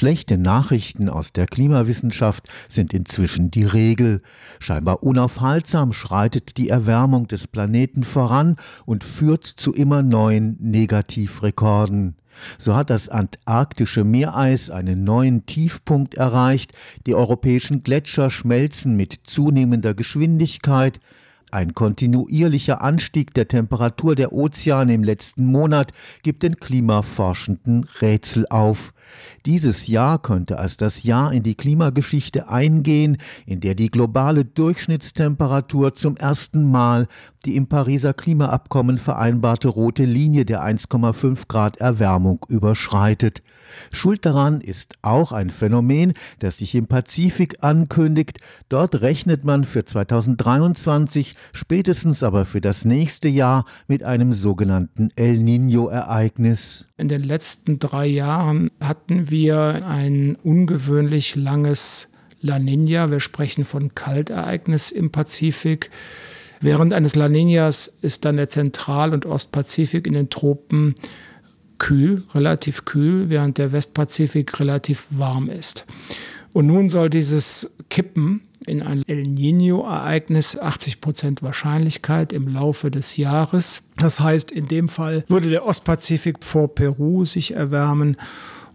Schlechte Nachrichten aus der Klimawissenschaft sind inzwischen die Regel. Scheinbar unaufhaltsam schreitet die Erwärmung des Planeten voran und führt zu immer neuen Negativrekorden. So hat das antarktische Meereis einen neuen Tiefpunkt erreicht, die europäischen Gletscher schmelzen mit zunehmender Geschwindigkeit, ein kontinuierlicher Anstieg der Temperatur der Ozeane im letzten Monat gibt den Klimaforschenden Rätsel auf. Dieses Jahr könnte als das Jahr in die Klimageschichte eingehen, in der die globale Durchschnittstemperatur zum ersten Mal die im Pariser Klimaabkommen vereinbarte rote Linie der 1,5 Grad Erwärmung überschreitet. Schuld daran ist auch ein Phänomen, das sich im Pazifik ankündigt. Dort rechnet man für 2023, spätestens aber für das nächste Jahr mit einem sogenannten El Niño-Ereignis. In den letzten drei Jahren hatten wir ein ungewöhnlich langes La Niña. Wir sprechen von Kaltereignis im Pazifik. Während eines La Niñas ist dann der Zentral- und Ostpazifik in den Tropen kühl, relativ kühl, während der Westpazifik relativ warm ist. Und nun soll dieses Kippen in ein El Niño-Ereignis 80 Prozent Wahrscheinlichkeit im Laufe des Jahres. Das heißt, in dem Fall würde der Ostpazifik vor Peru sich erwärmen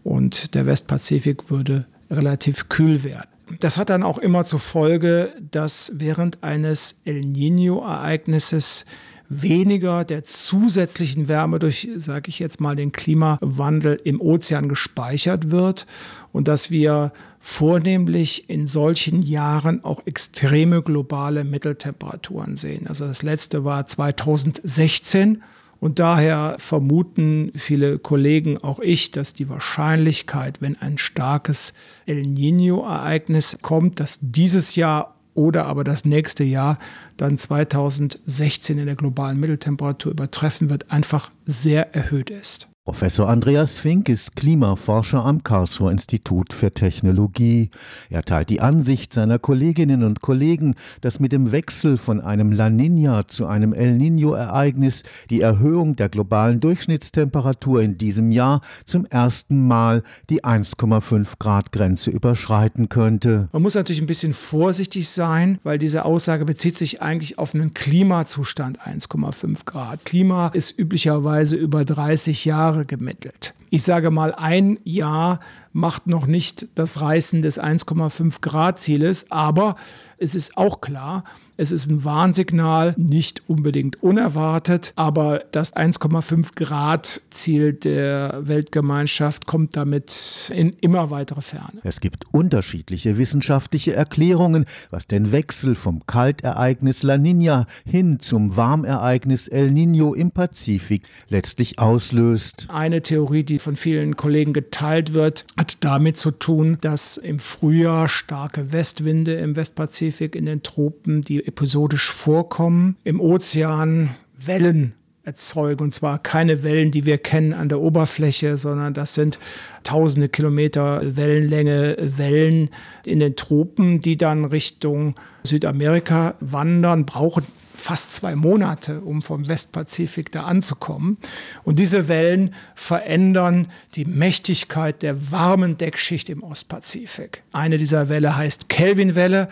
und der Westpazifik würde relativ kühl werden. Das hat dann auch immer zur Folge, dass während eines El Niño-Ereignisses weniger der zusätzlichen Wärme durch, sage ich jetzt mal, den Klimawandel im Ozean gespeichert wird und dass wir vornehmlich in solchen Jahren auch extreme globale Mitteltemperaturen sehen. Also das letzte war 2016 und daher vermuten viele Kollegen, auch ich, dass die Wahrscheinlichkeit, wenn ein starkes El Niño-Ereignis kommt, dass dieses Jahr oder aber das nächste Jahr dann 2016 in der globalen Mitteltemperatur übertreffen wird, einfach sehr erhöht ist. Professor Andreas Fink ist Klimaforscher am Karlsruher Institut für Technologie. Er teilt die Ansicht seiner Kolleginnen und Kollegen, dass mit dem Wechsel von einem La Nina zu einem El Niño-Ereignis die Erhöhung der globalen Durchschnittstemperatur in diesem Jahr zum ersten Mal die 1,5 Grad Grenze überschreiten könnte. Man muss natürlich ein bisschen vorsichtig sein, weil diese Aussage bezieht sich eigentlich auf einen Klimazustand 1,5 Grad. Klima ist üblicherweise über 30 Jahre Jahre gemittelt. Ich sage mal, ein Jahr macht noch nicht das Reißen des 1,5 Grad Zieles, aber es ist auch klar, es ist ein Warnsignal, nicht unbedingt unerwartet, aber das 1,5 Grad Ziel der Weltgemeinschaft kommt damit in immer weitere Ferne. Es gibt unterschiedliche wissenschaftliche Erklärungen, was den Wechsel vom Kaltereignis La Nina hin zum Warmereignis El Nino im Pazifik letztlich auslöst. Eine Theorie, die von vielen Kollegen geteilt wird, hat damit zu tun, dass im Frühjahr starke Westwinde im Westpazifik in den Tropen, die episodisch vorkommen, im Ozean Wellen erzeugen. Und zwar keine Wellen, die wir kennen an der Oberfläche, sondern das sind tausende Kilometer Wellenlänge Wellen in den Tropen, die dann Richtung Südamerika wandern, brauchen fast zwei Monate, um vom Westpazifik da anzukommen. Und diese Wellen verändern die Mächtigkeit der warmen Deckschicht im Ostpazifik. Eine dieser Welle heißt Kelvin-Welle.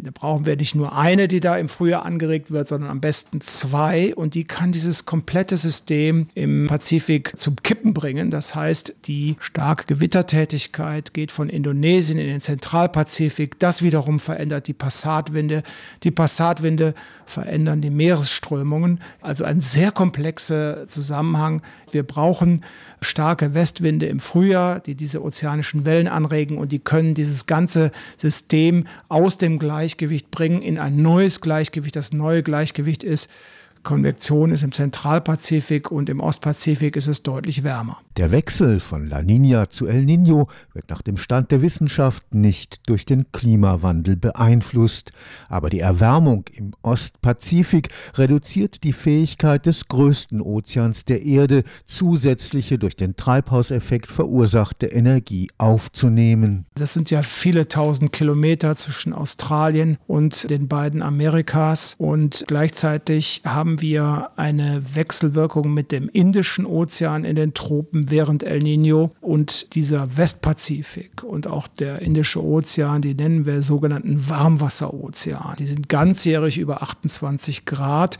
Da brauchen wir nicht nur eine, die da im Frühjahr angeregt wird, sondern am besten zwei. Und die kann dieses komplette System im Pazifik zum Kippen bringen. Das heißt, die starke Gewittertätigkeit geht von Indonesien in den Zentralpazifik. Das wiederum verändert die Passatwinde. Die Passatwinde verändern die Meeresströmungen. Also ein sehr komplexer Zusammenhang. Wir brauchen starke Westwinde im Frühjahr, die diese ozeanischen Wellen anregen und die können dieses ganze System aus dem Gleichgewicht bringen in ein neues Gleichgewicht. Das neue Gleichgewicht ist Konvektion ist im Zentralpazifik und im Ostpazifik ist es deutlich wärmer. Der Wechsel von La Nina zu El Niño wird nach dem Stand der Wissenschaft nicht durch den Klimawandel beeinflusst, aber die Erwärmung im Ostpazifik reduziert die Fähigkeit des größten Ozeans der Erde, zusätzliche durch den Treibhauseffekt verursachte Energie aufzunehmen. Das sind ja viele tausend Kilometer zwischen Australien und den beiden Amerikas und gleichzeitig haben haben wir eine Wechselwirkung mit dem Indischen Ozean in den Tropen während El Nino und dieser Westpazifik und auch der Indische Ozean, die nennen wir sogenannten Warmwasserozean. Die sind ganzjährig über 28 Grad.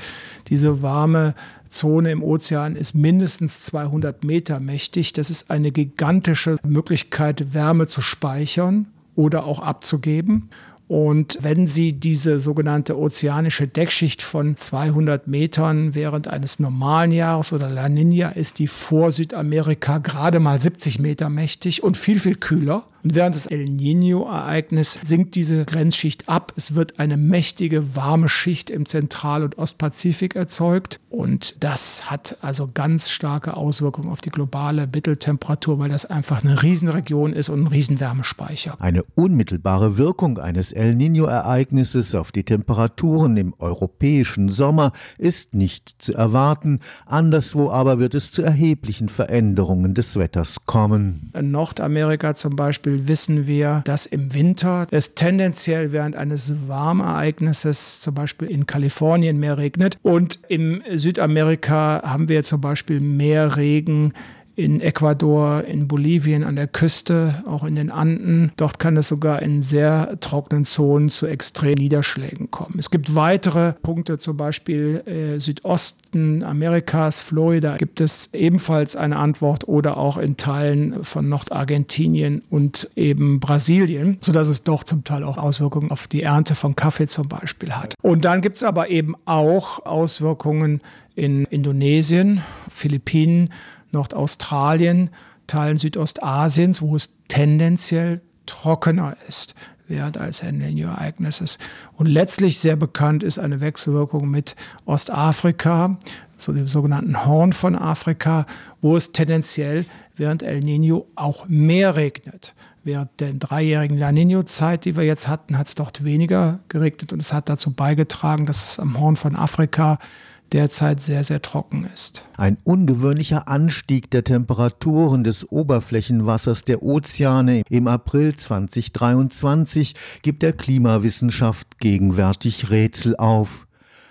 Diese warme Zone im Ozean ist mindestens 200 Meter mächtig. Das ist eine gigantische Möglichkeit, Wärme zu speichern oder auch abzugeben. Und wenn Sie diese sogenannte ozeanische Deckschicht von 200 Metern während eines normalen Jahres oder La Nina ist die vor Südamerika gerade mal 70 Meter mächtig und viel, viel kühler. Und während des El Niño-Ereignisses sinkt diese Grenzschicht ab. Es wird eine mächtige, warme Schicht im Zentral- und Ostpazifik erzeugt. Und das hat also ganz starke Auswirkungen auf die globale Mitteltemperatur, weil das einfach eine Riesenregion ist und ein Riesenwärmespeicher. Eine unmittelbare Wirkung eines El Niño-Ereignisses auf die Temperaturen im europäischen Sommer ist nicht zu erwarten. Anderswo aber wird es zu erheblichen Veränderungen des Wetters kommen. In Nordamerika zum Beispiel Beispiel wissen wir, dass im Winter es tendenziell während eines Warmereignisses zum Beispiel in Kalifornien mehr regnet. Und in Südamerika haben wir zum Beispiel mehr Regen in Ecuador, in Bolivien an der Küste, auch in den Anden. Dort kann es sogar in sehr trockenen Zonen zu extremen Niederschlägen kommen. Es gibt weitere Punkte, zum Beispiel äh, Südosten Amerikas, Florida, gibt es ebenfalls eine Antwort oder auch in Teilen von Nordargentinien und eben Brasilien, sodass es doch zum Teil auch Auswirkungen auf die Ernte von Kaffee zum Beispiel hat. Und dann gibt es aber eben auch Auswirkungen in Indonesien, Philippinen, Nordaustralien, Teilen Südostasiens, wo es tendenziell trockener ist während als El Niño-Ereignisses. Und letztlich sehr bekannt ist eine Wechselwirkung mit Ostafrika, so dem sogenannten Horn von Afrika, wo es tendenziell während El Niño auch mehr regnet. Während der dreijährigen La Niño-Zeit, die wir jetzt hatten, hat es dort weniger geregnet und es hat dazu beigetragen, dass es am Horn von Afrika derzeit sehr, sehr trocken ist. Ein ungewöhnlicher Anstieg der Temperaturen des Oberflächenwassers der Ozeane im April 2023 gibt der Klimawissenschaft gegenwärtig Rätsel auf.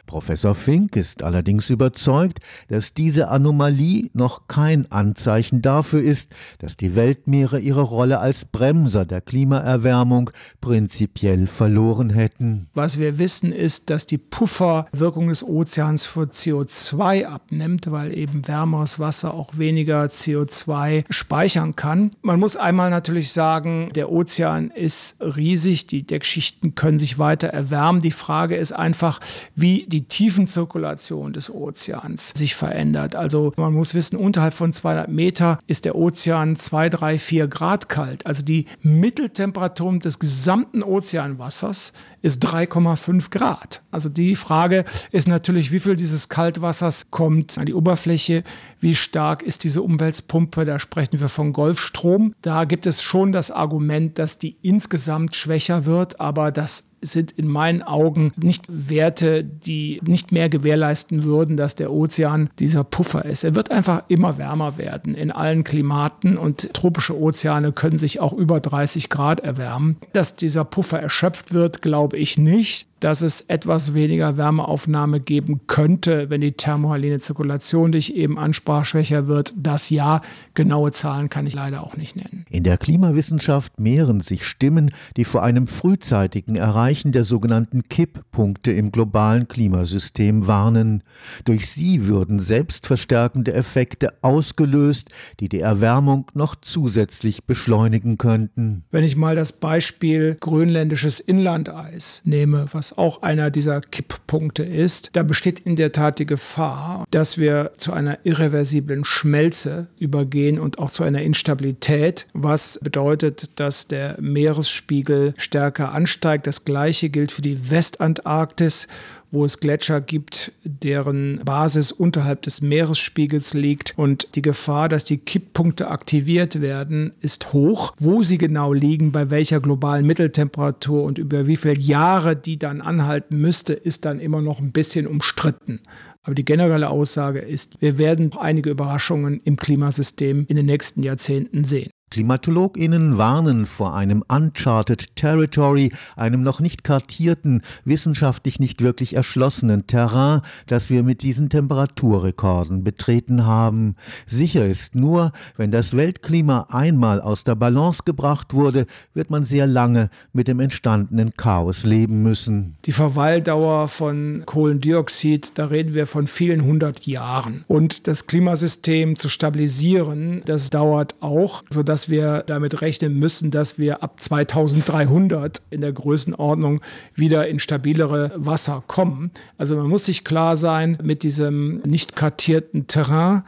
Professor Fink ist allerdings überzeugt, dass diese Anomalie noch kein Anzeichen dafür ist, dass die Weltmeere ihre Rolle als Bremser der Klimaerwärmung prinzipiell verloren hätten. Was wir wissen ist, dass die Pufferwirkung des Ozeans für CO2 abnimmt, weil eben wärmeres Wasser auch weniger CO2 speichern kann. Man muss einmal natürlich sagen, der Ozean ist riesig, die Deckschichten können sich weiter erwärmen. Die Frage ist einfach, wie die Tiefenzirkulation des Ozeans sich verändert. Also man muss wissen, unterhalb von 200 Meter ist der Ozean 2, 3, 4 Grad kalt. Also die Mitteltemperatur des gesamten Ozeanwassers ist 3,5 Grad. Also die Frage ist natürlich, wie viel dieses Kaltwassers kommt an die Oberfläche, wie stark ist diese Umweltpumpe, da sprechen wir von Golfstrom. Da gibt es schon das Argument, dass die insgesamt schwächer wird, aber das sind in meinen Augen nicht Werte, die nicht mehr gewährleisten würden, dass der Ozean dieser Puffer ist. Er wird einfach immer wärmer werden in allen Klimaten und tropische Ozeane können sich auch über 30 Grad erwärmen. Dass dieser Puffer erschöpft wird, glaube ich nicht dass es etwas weniger Wärmeaufnahme geben könnte, wenn die thermohaline Zirkulation, die ich eben ansprach, schwächer wird. Das ja, genaue Zahlen kann ich leider auch nicht nennen. In der Klimawissenschaft mehren sich Stimmen, die vor einem frühzeitigen Erreichen der sogenannten Kipppunkte im globalen Klimasystem warnen. Durch sie würden selbstverstärkende Effekte ausgelöst, die die Erwärmung noch zusätzlich beschleunigen könnten. Wenn ich mal das Beispiel grönländisches Inlandeis nehme, was auch einer dieser Kipppunkte ist, da besteht in der Tat die Gefahr, dass wir zu einer irreversiblen Schmelze übergehen und auch zu einer Instabilität, was bedeutet, dass der Meeresspiegel stärker ansteigt. Das gleiche gilt für die Westantarktis wo es Gletscher gibt, deren Basis unterhalb des Meeresspiegels liegt. Und die Gefahr, dass die Kipppunkte aktiviert werden, ist hoch. Wo sie genau liegen, bei welcher globalen Mitteltemperatur und über wie viele Jahre die dann anhalten müsste, ist dann immer noch ein bisschen umstritten. Aber die generelle Aussage ist, wir werden einige Überraschungen im Klimasystem in den nächsten Jahrzehnten sehen. KlimatologInnen warnen vor einem uncharted territory, einem noch nicht kartierten, wissenschaftlich nicht wirklich erschlossenen Terrain, das wir mit diesen Temperaturrekorden betreten haben. Sicher ist nur, wenn das Weltklima einmal aus der Balance gebracht wurde, wird man sehr lange mit dem entstandenen Chaos leben müssen. Die Verweildauer von Kohlendioxid, da reden wir von vielen hundert Jahren. Und das Klimasystem zu stabilisieren, das dauert auch, sodass dass wir damit rechnen müssen, dass wir ab 2300 in der Größenordnung wieder in stabilere Wasser kommen. Also man muss sich klar sein, mit diesem nicht kartierten Terrain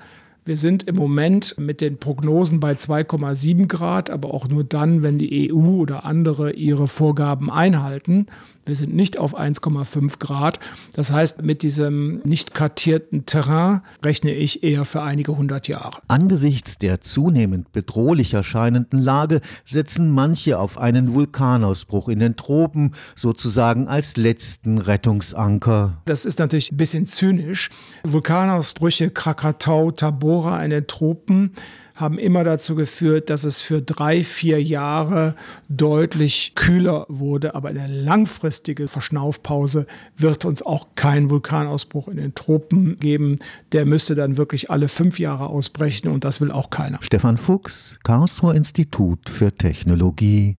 wir sind im Moment mit den Prognosen bei 2,7 Grad, aber auch nur dann, wenn die EU oder andere ihre Vorgaben einhalten. Wir sind nicht auf 1,5 Grad. Das heißt, mit diesem nicht kartierten Terrain rechne ich eher für einige hundert Jahre. Angesichts der zunehmend bedrohlich erscheinenden Lage setzen manche auf einen Vulkanausbruch in den Tropen sozusagen als letzten Rettungsanker. Das ist natürlich ein bisschen zynisch. Vulkanausbrüche Krakatau, Tabora in den Tropen haben immer dazu geführt, dass es für drei, vier Jahre deutlich kühler wurde. Aber eine langfristige Verschnaufpause wird uns auch kein Vulkanausbruch in den Tropen geben. Der müsste dann wirklich alle fünf Jahre ausbrechen und das will auch keiner. Stefan Fuchs, Karlsruher Institut für Technologie.